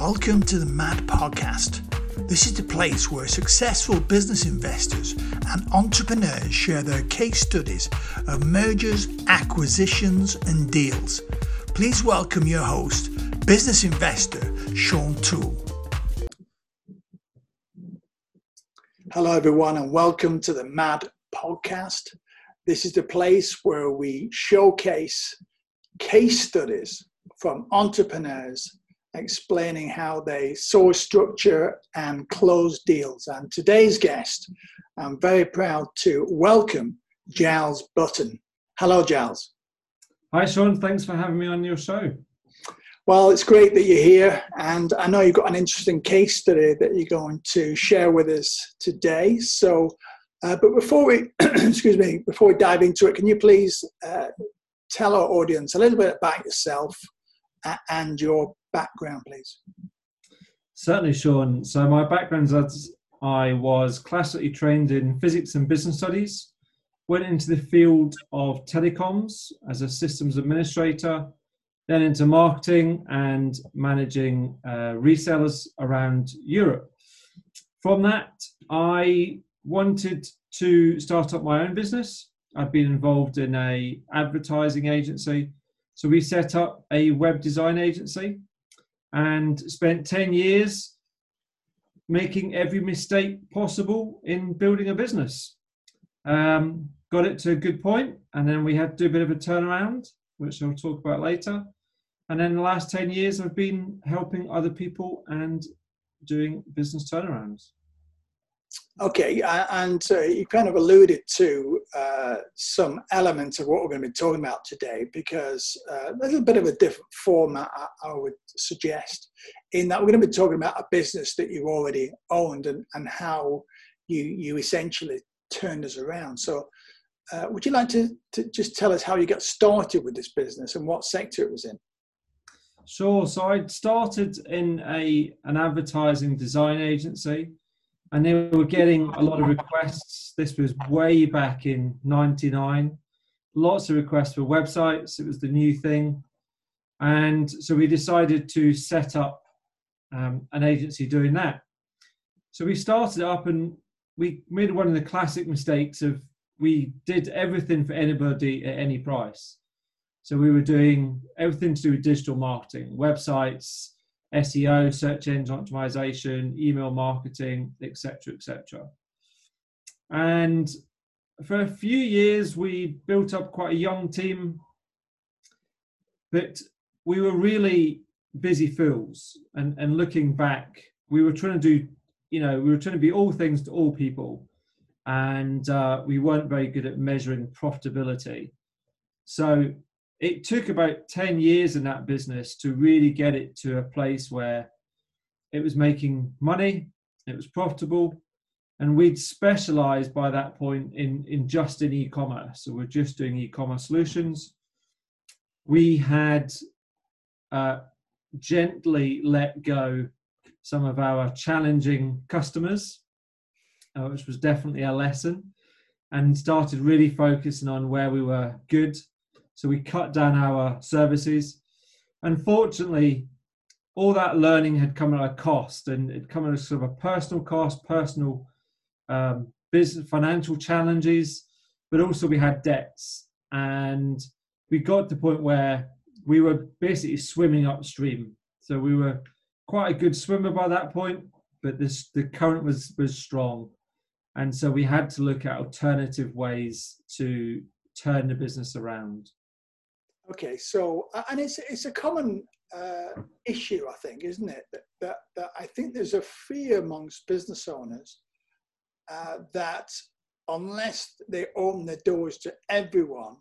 Welcome to the MAD Podcast. This is the place where successful business investors and entrepreneurs share their case studies of mergers, acquisitions, and deals. Please welcome your host, business investor Sean Toole. Hello, everyone, and welcome to the MAD Podcast. This is the place where we showcase case studies from entrepreneurs explaining how they source structure and close deals. And today's guest, I'm very proud to welcome Giles Button. Hello, Giles. Hi, Sean. Thanks for having me on your show. Well, it's great that you're here, and I know you've got an interesting case study that you're going to share with us today. So, uh, but before we, excuse me, before we dive into it, can you please uh, tell our audience a little bit about yourself and your background, please? Certainly, Sean. So my background is that I was classically trained in physics and business studies, went into the field of telecoms as a systems administrator, then into marketing and managing uh, resellers around Europe. From that, I wanted to start up my own business. I'd been involved in a advertising agency, so we set up a web design agency and spent 10 years making every mistake possible in building a business. Um, got it to a good point, and then we had to do a bit of a turnaround, which I'll talk about later. And then the last 10 years, I've been helping other people and doing business turnarounds. Okay, and uh, you kind of alluded to uh, some elements of what we're going to be talking about today because uh, there's a bit of a different format, I, I, would suggest, in that we're going to be talking about a business that you already owned and, and how you, you essentially turned us around. So, uh, would you like to, to just tell us how you got started with this business and what sector it was in? Sure. So, I started in a an advertising design agency and they were getting a lot of requests. This was way back in 99. Lots of requests for websites. It was the new thing. And so we decided to set up um, an agency doing that. So we started up and we made one of the classic mistakes of we did everything for anybody at any price. So we were doing everything to do with digital marketing, websites, SEO, search engine optimization, email marketing, etc., etc. And for a few years, we built up quite a young team, but we were really busy fools. And, and looking back, we were trying to do, you know, we were trying to be all things to all people, and uh, we weren't very good at measuring profitability. So it took about 10 years in that business to really get it to a place where it was making money, it was profitable, and we'd specialized by that point in, in just in e-commerce. So we're just doing e-commerce solutions. We had uh, gently let go some of our challenging customers, uh, which was definitely a lesson, and started really focusing on where we were good so we cut down our services. Unfortunately, all that learning had come at a cost and it come at a sort of a personal cost, personal um, business, financial challenges, but also we had debts. And we got to the point where we were basically swimming upstream. So we were quite a good swimmer by that point, but this the current was was strong. And so we had to look at alternative ways to turn the business around. Okay, so and it's it's a common uh, issue, I think, isn't it? That, that, that I think there's a fear amongst business owners uh, that unless they open their doors to everyone,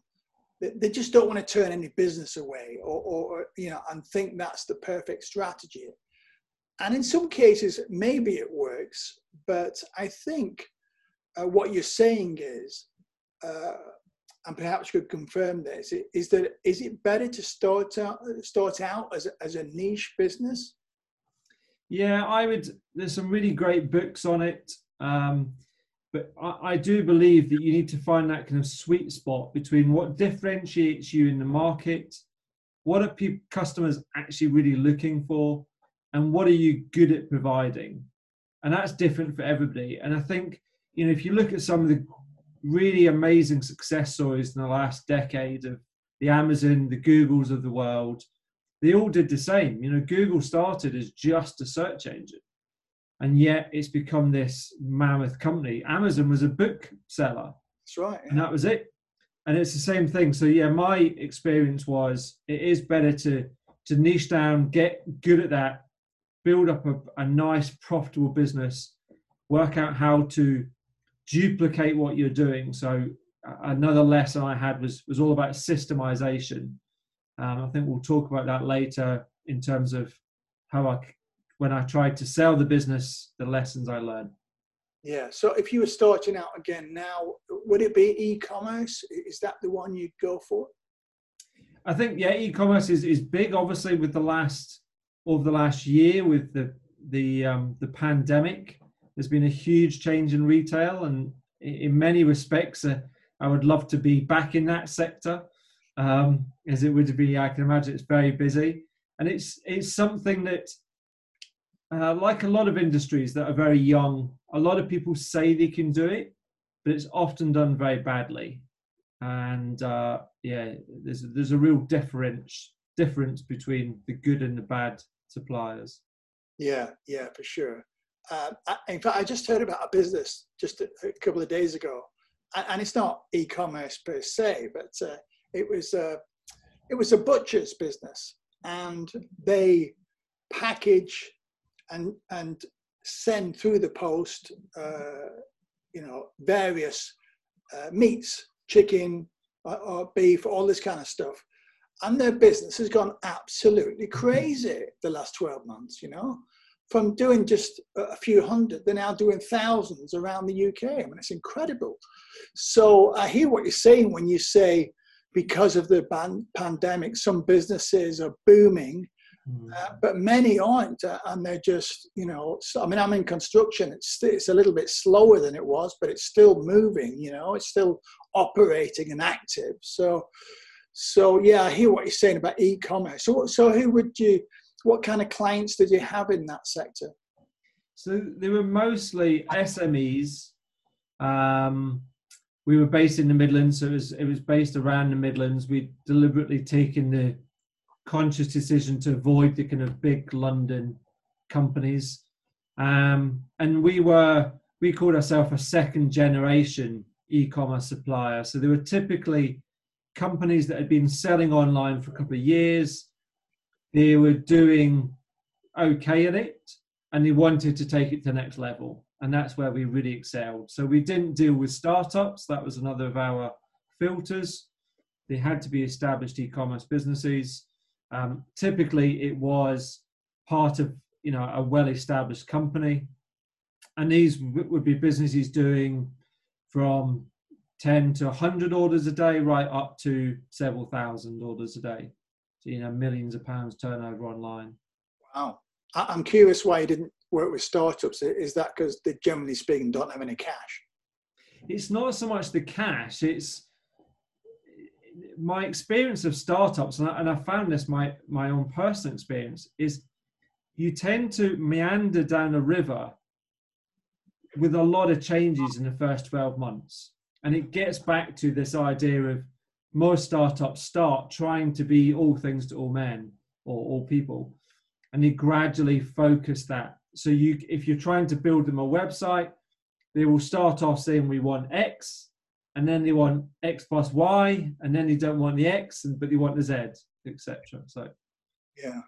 they, they just don't want to turn any business away, or, or you know, and think that's the perfect strategy. And in some cases, maybe it works, but I think uh, what you're saying is uh, and perhaps could confirm this, is that is it better to start out start out as a, as a niche business? Yeah, I would. There's some really great books on it, um, but I, I, do believe that you need to find that kind of sweet spot between what differentiates you in the market, what are people, customers actually really looking for, and what are you good at providing? And that's different for everybody. And I think, you know, if you look at some of the really amazing success stories in the last decade of the Amazon, the Googles of the world, they all did the same. You know, Google started as just a search engine, and yet it's become this mammoth company. Amazon was a book seller. That's right. Yeah. And that was it. And it's the same thing. So yeah, my experience was it is better to to niche down, get good at that, build up a, a nice profitable business, work out how to duplicate what you're doing. So another lesson I had was was all about systemization. Um, I think we'll talk about that later in terms of how I, when I tried to sell the business, the lessons I learned. Yeah. So if you were starting out again now, would it be e-commerce? Is that the one you'd go for? I think yeah, e-commerce is, is big. Obviously, with the last over the last year with the the um, the pandemic, there's been a huge change in retail, and in many respects, uh, I would love to be back in that sector, um, as it would be. I can imagine it's very busy, and it's it's something that, uh, like a lot of industries that are very young, a lot of people say they can do it, but it's often done very badly, and uh, yeah, there's there's a real difference difference between the good and the bad suppliers. Yeah, yeah, for sure. Uh, in fact, I just heard about a business just a, a couple of days ago and it's not e-commerce per se, but uh, it was a it was a butcher's business, and they package and and send through the post, uh, you know, various uh, meats, chicken, or, or beef, all this kind of stuff, and their business has gone absolutely crazy the last twelve months. You know, from doing just a few hundred, they're now doing thousands around the UK. I mean, it's incredible. So I hear what you're saying when you say because of the ban- pandemic, some businesses are booming, mm. uh, but many aren't, uh, and they're just, you know. So, I mean, I'm in construction. It's it's a little bit slower than it was, but it's still moving. You know, it's still operating and active. So, so yeah, I hear what you're saying about e-commerce. So, so who would you? What kind of clients did you have in that sector? So they were mostly SMEs. Um, we were based in the Midlands, so it was, it was based around the Midlands. We deliberately taken the conscious decision to avoid the kind of big London companies, um, and we were we called ourselves a second generation e-commerce supplier. So they were typically companies that had been selling online for a couple of years they were doing okay at it and they wanted to take it to the next level. And that's where we really excelled. So we didn't deal with startups. That was another of our filters. They had to be established e-commerce businesses. Um, typically, it was part of you know a well-established company, and these would be businesses doing from 10 to 100 orders a day, right up to several thousand orders a day you know millions of pounds turnover online. Wow, I'm curious why you didn't work with startups. Is that because they generally speaking don't have any cash? It's not so much the cash. It's my experience of startups, and I, and I found this my my own personal experience is you tend to meander down a river with a lot of changes in the first 12 months. And it gets back to this idea of most startups start trying to be all things to all men or all people and you gradually focus that so you if you're trying to build them a website they will start off saying we want x and then they want x plus y and then they don't want the x but they want the z etc so yeah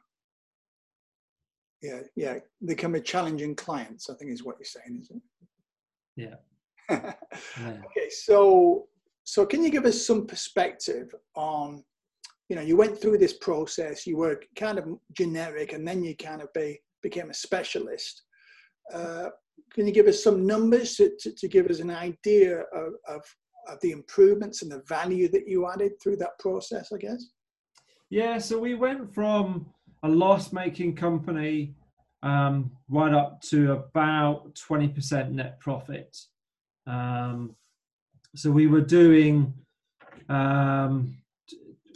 yeah yeah they can be challenging clients i think is what you're saying isn't it yeah. yeah. okay so so can you give us some perspective on, you know, you went through this process, you were kind of generic, and then you kind of be, became a specialist. Uh, can you give us some numbers to, to, to give us an idea of, of, of, the improvements and the value that you added through that process, I guess? Yeah, so we went from a loss making company um, right up to about 20% net profit. Um, so we were doing um,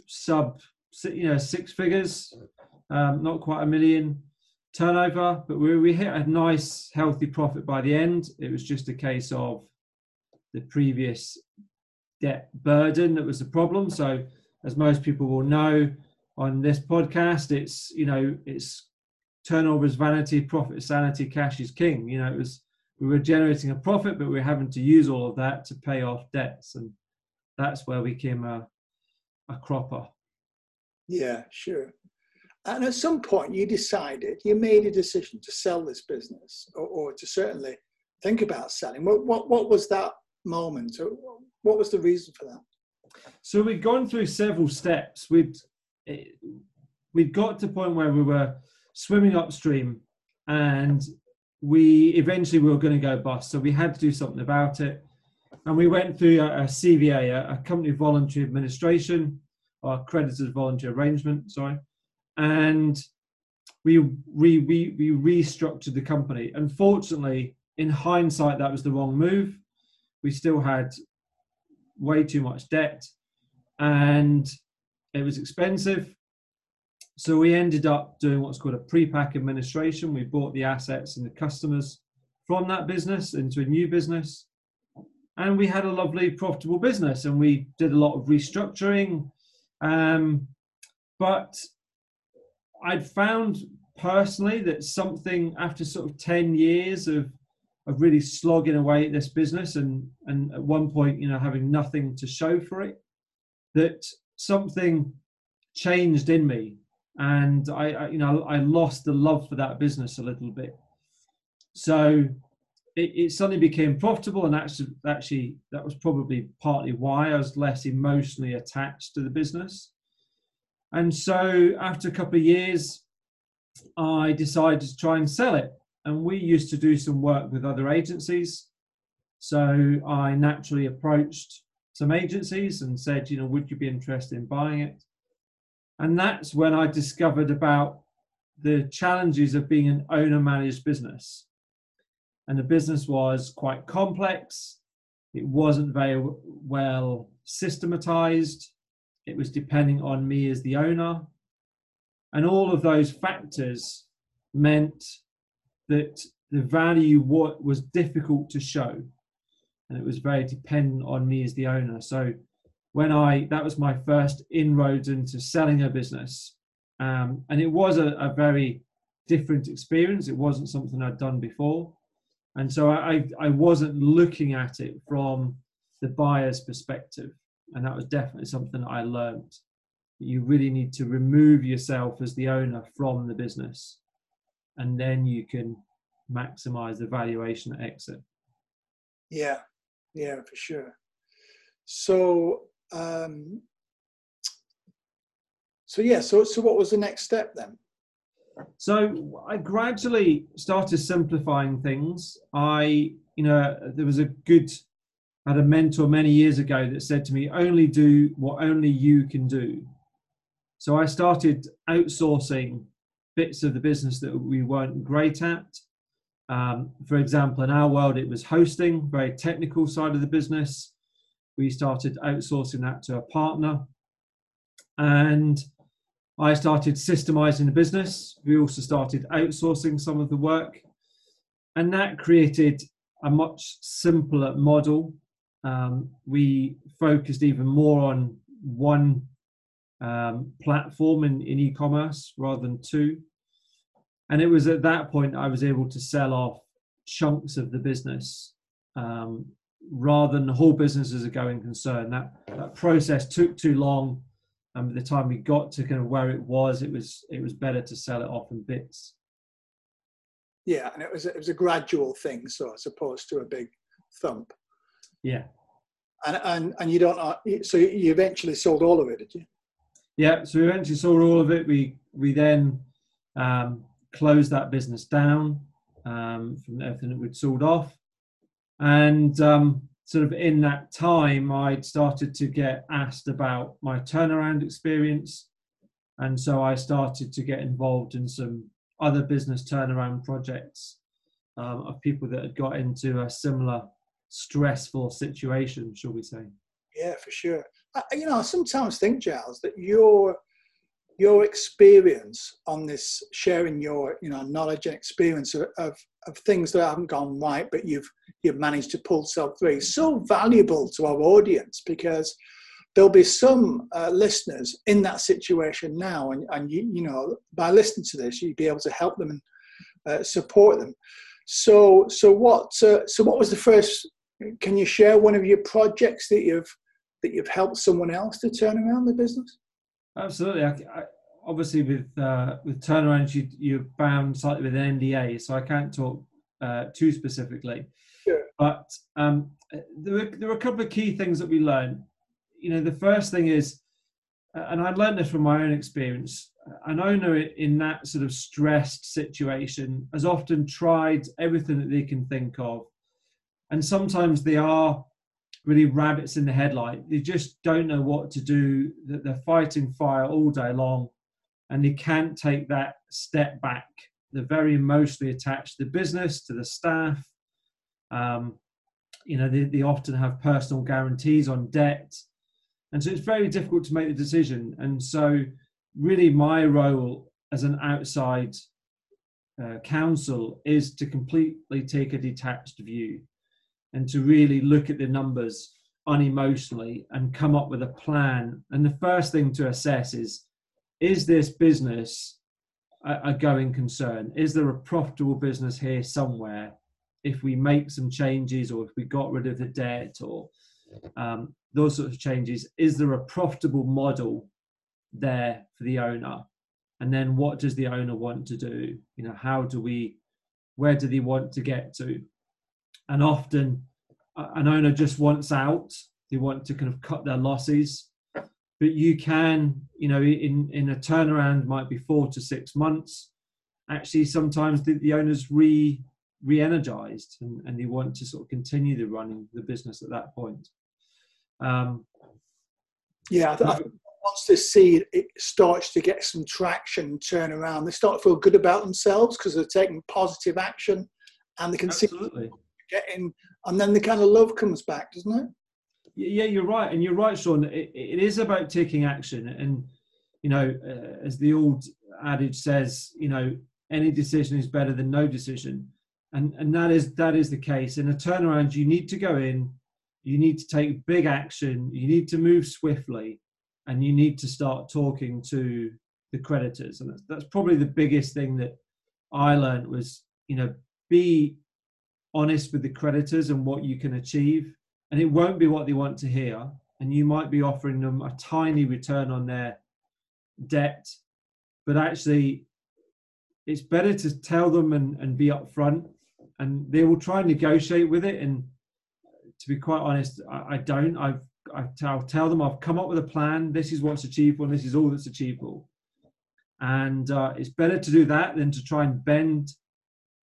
sub, you know, six figures, um, not quite a million turnover, but we, we hit a nice, healthy profit by the end. It was just a case of the previous debt burden that was the problem. So, as most people will know on this podcast, it's you know it's turnover is vanity, profit is sanity, cash is king. You know, it was we were generating a profit, but we are having to use all of that to pay off debts, and that's where we became a a cropper. Yeah, sure. And at some point, you decided, you made a decision to sell this business, or, or to certainly think about selling. What, what what was that moment? What was the reason for that? So we'd gone through several steps. We'd eh, we'd got to a point where we were swimming upstream, and we eventually we were going to go bust. So we had to do something about it, and we went through a, a CVA, a, a, company voluntary administration, or accredited voluntary arrangement. Sorry, and we we we, we restructured the company. Unfortunately, in hindsight, that was the wrong move. We still had way too much debt and it was expensive. So we ended up doing what's called a pre-pack administration. We bought the assets and the customers from that business into a new business. And we had a lovely, profitable business and we did a lot of restructuring. Um, but I'd found personally that something after sort of 10 years of of really slogging away at this business and and at one point you know having nothing to show for it that something changed in me and I, I, you know i lost the love for that business a little bit so it, it suddenly became profitable and actually actually that was probably partly why i was less emotionally attached to the business and so after a couple of years i decided to try and sell it and we used to do some work with other agencies. So I naturally approached some agencies and said, you know, would you be interested in buying it? And that's when I discovered about the challenges of being an owner managed business. And the business was quite complex, it wasn't very well systematized, it was depending on me as the owner. And all of those factors meant that the value was difficult to show and it was very dependent on me as the owner so when i that was my first inroads into selling a business. Um, and it was a, a, very different experience. It wasn't something i'd done before. And so I, I wasn't looking at it from the buyer's perspective. And that was definitely something i learned. You really need to remove yourself as the owner from the business and then you can maximize the valuation at exit. Yeah, yeah, for sure. So, um, so yeah, so so what was the next step then? So I gradually started simplifying things. I, you know, there was a good, I had a mentor many years ago that said to me, only do what only you can do. So I started outsourcing bits of the business that we weren't great at. Um, for example, in our world, it was hosting, very technical side of the business. We started outsourcing that to a partner. And I started systemizing the business. We also started outsourcing some of the work. And that created a much simpler model. Um, we focused even more on one um, platform in, in e commerce rather than two. And it was at that point I was able to sell off chunks of the business um, rather than the whole business as a going concern. That, that process took too long. And by the time we got to kind of where it was, it was it was better to sell it off in bits. Yeah, and it was it was a gradual thing, so as opposed to a big thump. Yeah. And and and you don't uh, so you eventually sold all of it, did you? Yeah, so we eventually sold all of it. We we then um, closed that business down um, from everything that we'd sold off. And um, sort of in that time, I'd started to get asked about my turnaround experience. And so I started to get involved in some other business turnaround projects um, of people that had got into a similar stressful situation, shall we say. Yeah, for sure. I, you know, I sometimes think, Giles, that your your experience on this, sharing your you know knowledge and experience of, of, of things that haven't gone right, but you've you've managed to pull self through, so valuable to our audience because there'll be some uh, listeners in that situation now, and, and you, you know by listening to this, you'd be able to help them and uh, support them. So so what uh, so what was the first? Can you share one of your projects that you've that you've helped someone else to turn around the business? Absolutely. I, I, obviously, with uh, with turnarounds, you, you're bound slightly with an NDA, so I can't talk uh, too specifically. Sure. But um, there, were, there were a couple of key things that we learned. You know, the first thing is, uh, and I learned this from my own experience. An owner in that sort of stressed situation has often tried everything that they can think of, and sometimes they are really rabbits in the headlight. They just don't know what to do. They're fighting fire all day long, and they can't take that step back. They're very emotionally attached to the business, to the staff. Um, you know, they, they often have personal guarantees on debt, and so it's very difficult to make the decision. And so, really, my role as an outside uh, counsel is to completely take a detached view and to really look at the numbers unemotionally and come up with a plan. And the first thing to assess is is this business a, a going concern? Is there a profitable business here somewhere? If we make some changes or if we got rid of the debt or um, those sorts of changes, is there a profitable model there for the owner? And then what does the owner want to do? You know, how do we, where do they want to get to? And often an owner just wants out. They want to kind of cut their losses. But you can you know in in a turnaround might be four to six months. Actually sometimes the, the owners re re-energized and, and they want to sort of continue the running the business at that point. Um, yeah I, th- I think once this seed it starts to get some traction and turn around they start to feel good about themselves because they're taking positive action and they can absolutely. see getting, and then the kind of love comes back, doesn't it? Yeah, you're right, and you're right, Sean. it, it is about taking action, and you know, uh, as the old adage says, you know, any decision is better than no decision, and and that is that is the case. In a turnaround, you need to go in, you need to take big action, you need to move swiftly, and you need to start talking to the creditors, and that's, that's probably the biggest thing that I learned was, you know, be honest with the creditors and what you can achieve. And it won't be what they want to hear. And you might be offering them a tiny return on their debt. But actually, it's better to tell them and, and be upfront. And they will try and negotiate with it. And to be quite honest, I, I don't. I've I tell, tell them I've come up with a plan. This is what's achievable, this is all that's achievable. And uh, it's better to do that than to try and bend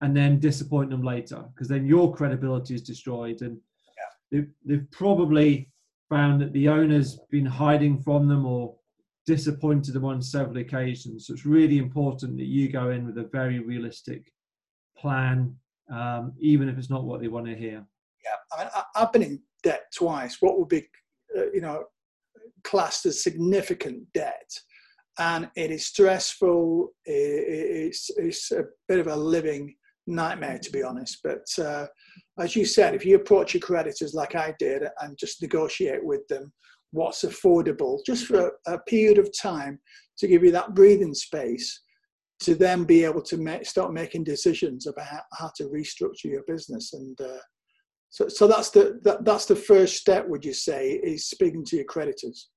and then disappoint them later because then your credibility is destroyed. And yeah. they've, they've probably found that the owner's been hiding from them or disappointed them on several occasions. So it's really important that you go in with a very realistic plan um, even if it's not what they want to hear. Yeah I mean, i've been in debt twice what would be uh, you know classed as significant debt and it is stressful it's, it's a bit of a living nightmare to be honest. But uh, as you said, if you approach your creditors like I did and just negotiate with them what's affordable, just for a, a period of time to give you that breathing space to then be able to make, start making decisions about how to restructure your business and. Uh, so, so that's the that, that's the first step. Would you say is speaking to your creditors?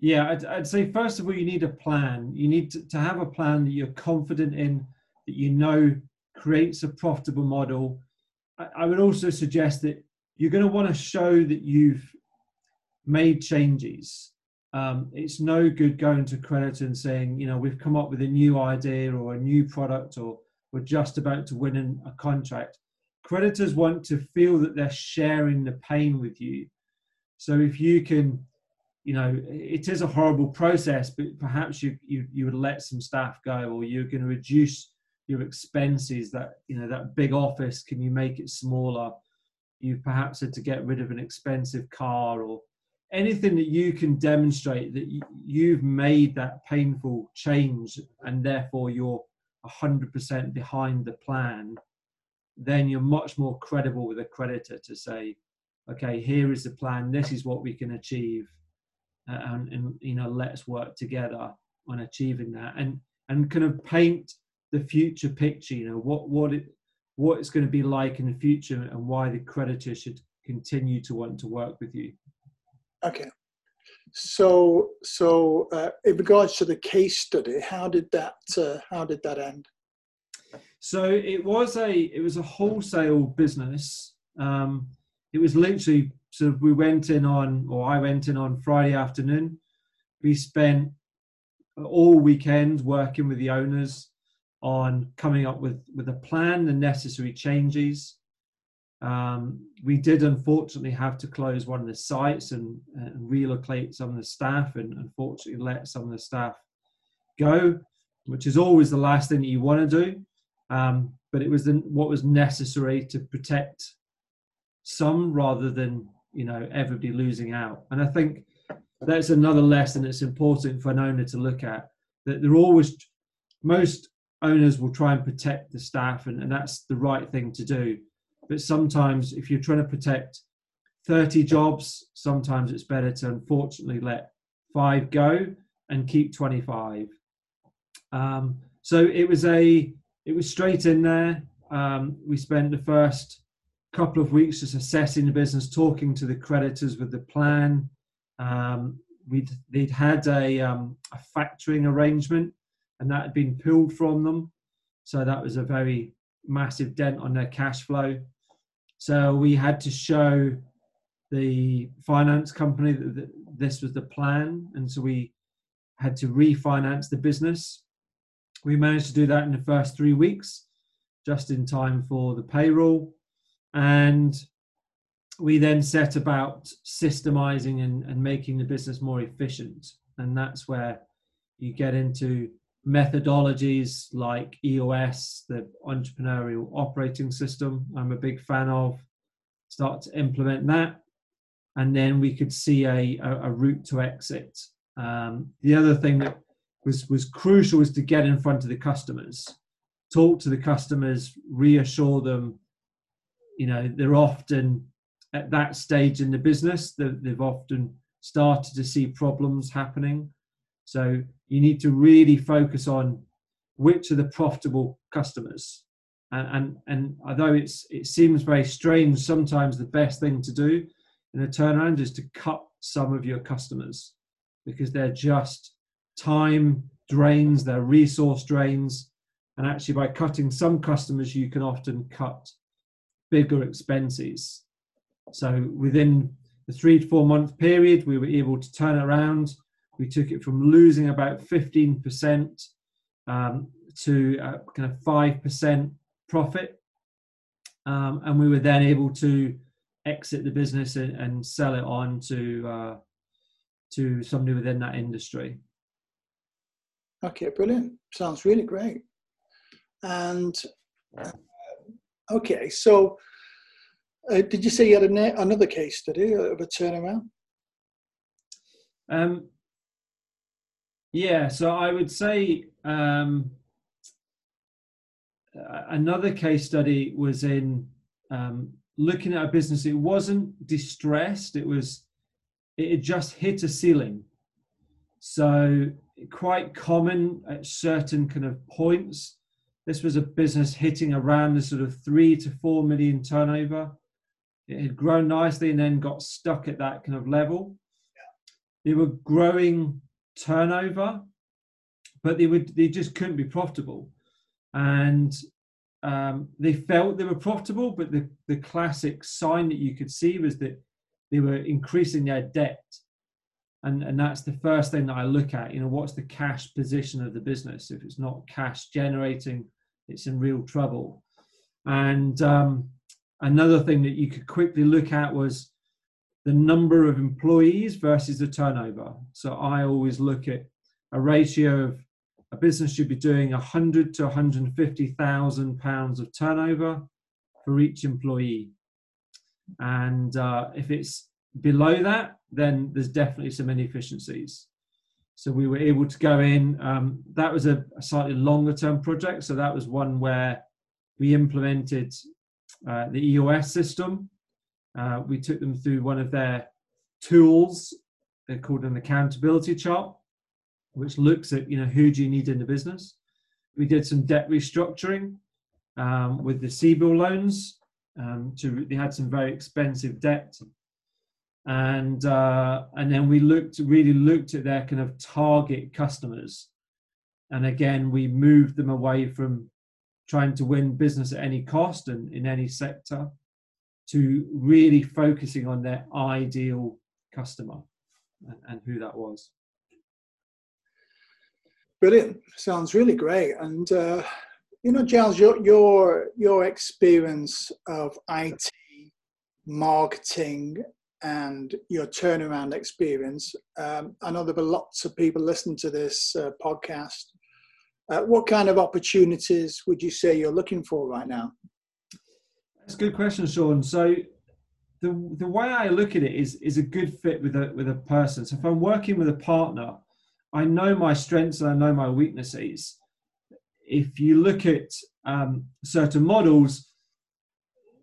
Yeah, I'd, I'd say first of all you need a plan. You need to, to have a plan that you're confident in, that you know creates a profitable model. I would also suggest that you're going to want to show that you've made changes. Um, it's no good going to credit and saying, you know, we've come up with a new idea or a new product or we're just about to win a contract. Creditors want to feel that they're sharing the pain with you. So if you can, you know, it is a horrible process, but perhaps you you, you would let some staff go or you're going to reduce your expenses that you know that big office can you make it smaller? You've perhaps had to get rid of an expensive car or anything that you can demonstrate that you've made that painful change and therefore you're 100% behind the plan, then you're much more credible with a creditor to say, okay, here is the plan, this is what we can achieve, uh, and, and you know, let's work together on achieving that, and and kind of paint the future picture. You know, what what it what it's going to be like in the future, and why the creditor should continue to want to work with you. Okay. So, so uh, in regards to the case study, how did that uh, how did that end? So it was a it was a wholesale business. Um, it was literally so we went in on or I went in on Friday afternoon. We spent all weekend working with the owners on coming up with with a plan, the necessary changes, um, we did unfortunately have to close one of the sites and, and, relocate some of the staff and unfortunately let some of the staff go, which is always the last thing that you want to do. Um, but it was the, what was necessary to protect some rather than you know everybody losing out. And I think that's another lesson that's important for an owner to look at. That they're always most owners will try and protect the staff, and, and that's the right thing to do but sometimes if you're trying to protect 30 jobs, sometimes it's better to unfortunately let five go and keep 25. Um, so it was a it was straight in there. Um, we spent the first couple of weeks just assessing the business, talking to the creditors with the plan. Um, we'd they'd had a, um, a factoring arrangement, and that had been pulled from them, so that was a very massive dent on their cash flow. So we had to show the finance company that this was the plan, and so we had to refinance the business. We managed to do that in the first three weeks, just in time for the payroll, and we then set about systemizing and, and making the business more efficient, and that's where you get into methodologies like EOS, the entrepreneurial operating system, I'm a big fan of, start to implement that. And then we could see a, a, a route to exit. Um, the other thing that was, was crucial was to get in front of the customers, talk to the customers, reassure them. You know, they're often at that stage in the business, that they've often started to see problems happening so you need to really focus on which are the profitable customers. And, and, and although it's, it seems very strange, sometimes the best thing to do in a turnaround is to cut some of your customers because they're just time drains, they're resource drains. And actually, by cutting some customers, you can often cut bigger expenses. So within the three to four month period, we were able to turn around we took it from losing about 15% um, to uh, kind of 5% profit. Um, and we were then able to exit the business and, and sell it on to, uh, to somebody within that industry. Okay, brilliant. Sounds really great. And uh, okay, so uh, did you say you had a, another case study of a turnaround? Um, yeah, so I would say um, another case study was in um, looking at a business. It wasn't distressed; it was it had just hit a ceiling. So quite common at certain kind of points. This was a business hitting around the sort of three to four million turnover. It had grown nicely and then got stuck at that kind of level. Yeah. They were growing turnover, but they would they just couldn't be profitable, and um, they felt they were profitable, but the the classic sign that you could see was that they were increasing their debt, and and that's the first thing that I look at. You know, what's the cash position of the business? If it's not cash generating, it's in real trouble. And um, another thing that you could quickly look at was the number of employees versus the turnover. So I always look at a ratio of a business should be doing 100 to 150,000 pounds of turnover for each employee. And uh, if it's below that, then there's definitely some inefficiencies. So we were able to go in. Um, that was a, a, slightly longer term project. So that was one where we implemented uh, the EOS system. Uh, we took them through one of their tools. They're called an accountability chart, which looks at you know who do you need in the business. We did some debt restructuring um, with the CBIL loans. Um, to they had some very expensive debt and uh, and then we looked really looked at their kind of target customers and again we moved them away from trying to win business at any cost and in any sector to really focusing on their ideal customer and, and who that was brilliant sounds really great and uh, you know giles your your your experience of it marketing and your turnaround experience. Um, I know there were lots of people listening to this uh, podcast. Uh, what kind of opportunities would you say you're looking for right now? That's a good question, Sean. So the the way I look at it is is a good fit with a with a person. So if I'm working with a partner, I know my strengths and I know my weaknesses. If you look at um, certain models,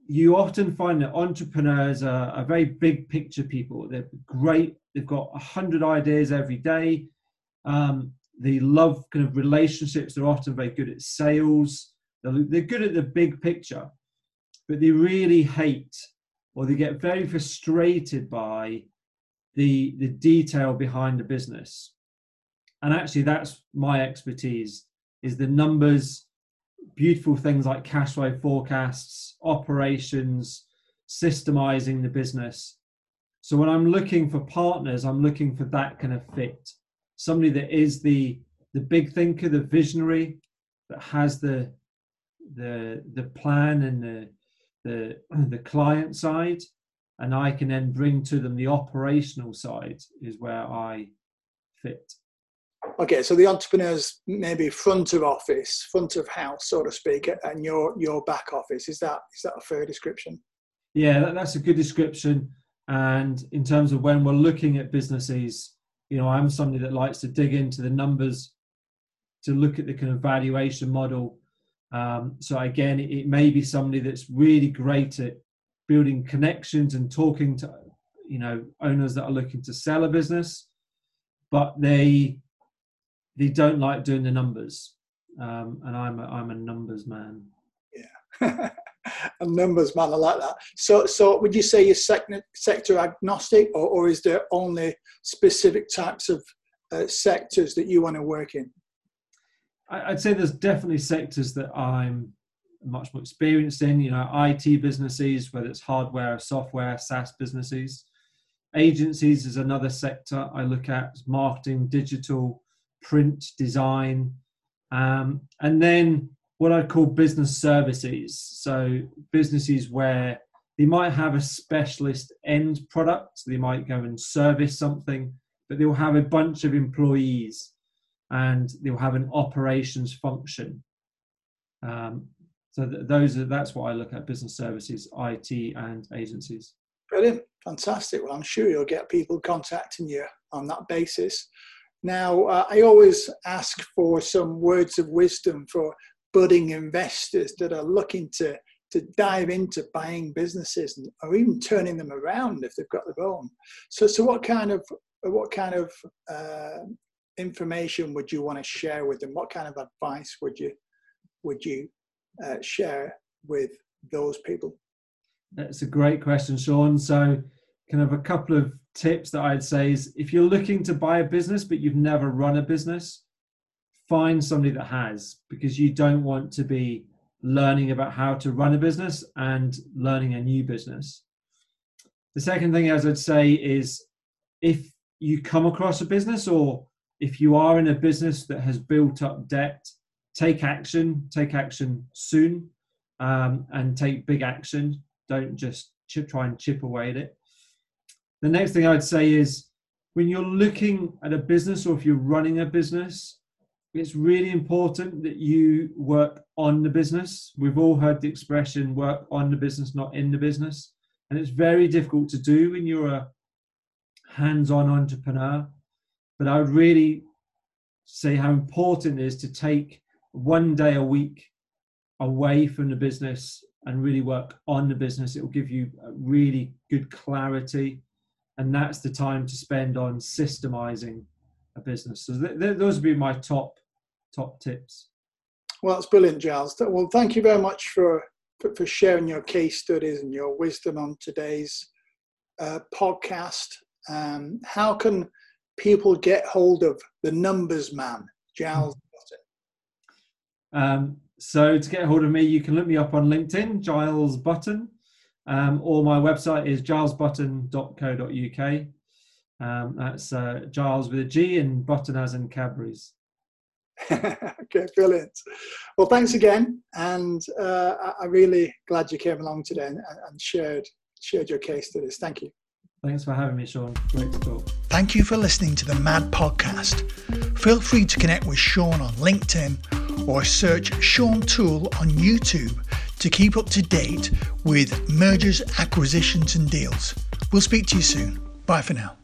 you often find that entrepreneurs are, are very big picture people. They're great. They've got a hundred ideas every day. Um, they love kind of relationships. They're often very good at sales. They're, they're good at the big picture, but they really hate or they get very frustrated by the the detail behind the business. And actually, that's my expertise: is the numbers beautiful things like cash flow forecasts, operations, systemizing the business. So when I'm looking for partners, I'm looking for that kind of fit. Somebody that is the the big thinker, the visionary, that has the the the plan and the the the client side, and I can then bring to them the operational side is where I fit. Okay, so the entrepreneurs maybe front of office, front of house, so to speak, and your your back office. Is that is that a fair description? Yeah, that, that's a good description. And in terms of when we're looking at businesses, you know, I'm somebody that likes to dig into the numbers, to look at the kind of valuation model. Um, so again, it, may be somebody that's really great at building connections and talking to, you know, owners that are looking to sell a business, but they they don't like doing the numbers, um, and I'm a, I'm a numbers man. Yeah, a numbers man. I like that. So so would you say you're sector, sector agnostic, or, or is there only specific types of uh, sectors that you want to work in? I'd say there's definitely sectors that I'm much more experienced in. You know, IT businesses, whether it's hardware, software, SaaS businesses. Agencies is another sector I look at. Marketing, digital, print design, um, and then what I'd call business services. So businesses where they might have a specialist end product, they might go and service something, but they'll have a bunch of employees and they'll have an operations function. Um, so th- those are that's what I look at: business services, IT, and agencies. Brilliant, fantastic. Well, I'm sure you'll get people contacting you on that basis. Now, uh, I always ask for some words of wisdom for budding investors that are looking to, to dive into buying businesses or even turning them around if they've got their own. So, so what kind of what kind of uh, information would you want to share with them? What kind of advice would you would you uh, share with those people? That's a great question, Sean. So, kind of a couple of tips that I'd say is if you're looking to buy a business but you've never run a business, find somebody that has because you don't want to be learning about how to run a business and learning a new business. The second thing, as I'd say, is if you come across a business or if you are in a business that has built up debt, take action, take action soon, um, and take big action. Don't just chip, try and chip away at it. The next thing I'd say is when you're looking at a business or if you're running a business, it's really important that you work on the business. We've all heard the expression work on the business, not in the business. And it's very difficult to do when you're a, hands-on entrepreneur, but I would really say how important it is to take one day a week away from the business and really work on the business. It will give you really good clarity, and that's the time to spend on systemizing a business. So th- th- those would be my top top tips. Well, that's brilliant, Giles. Well, thank you very much for for, for sharing your case studies and your wisdom on today's uh, podcast. Um, how can people get hold of the numbers man, Giles Button? um, so to get hold of me, you can look me up on LinkedIn, Giles Button, um, or my website is gilesbutton.co.uk. Um, that's uh, Giles with a G and Button as in Cadbury's. okay, brilliant. Well, thanks again, and uh, I'm really glad you came along today and, and shared shared your case to this. Thank you. Thanks for having me, Sean. Great to talk. Thank you for listening to the Mad Podcast. Feel free to connect with Sean on LinkedIn or search Sean Tool on YouTube to keep up to date with mergers, acquisitions, and deals. We'll speak to you soon. Bye for now.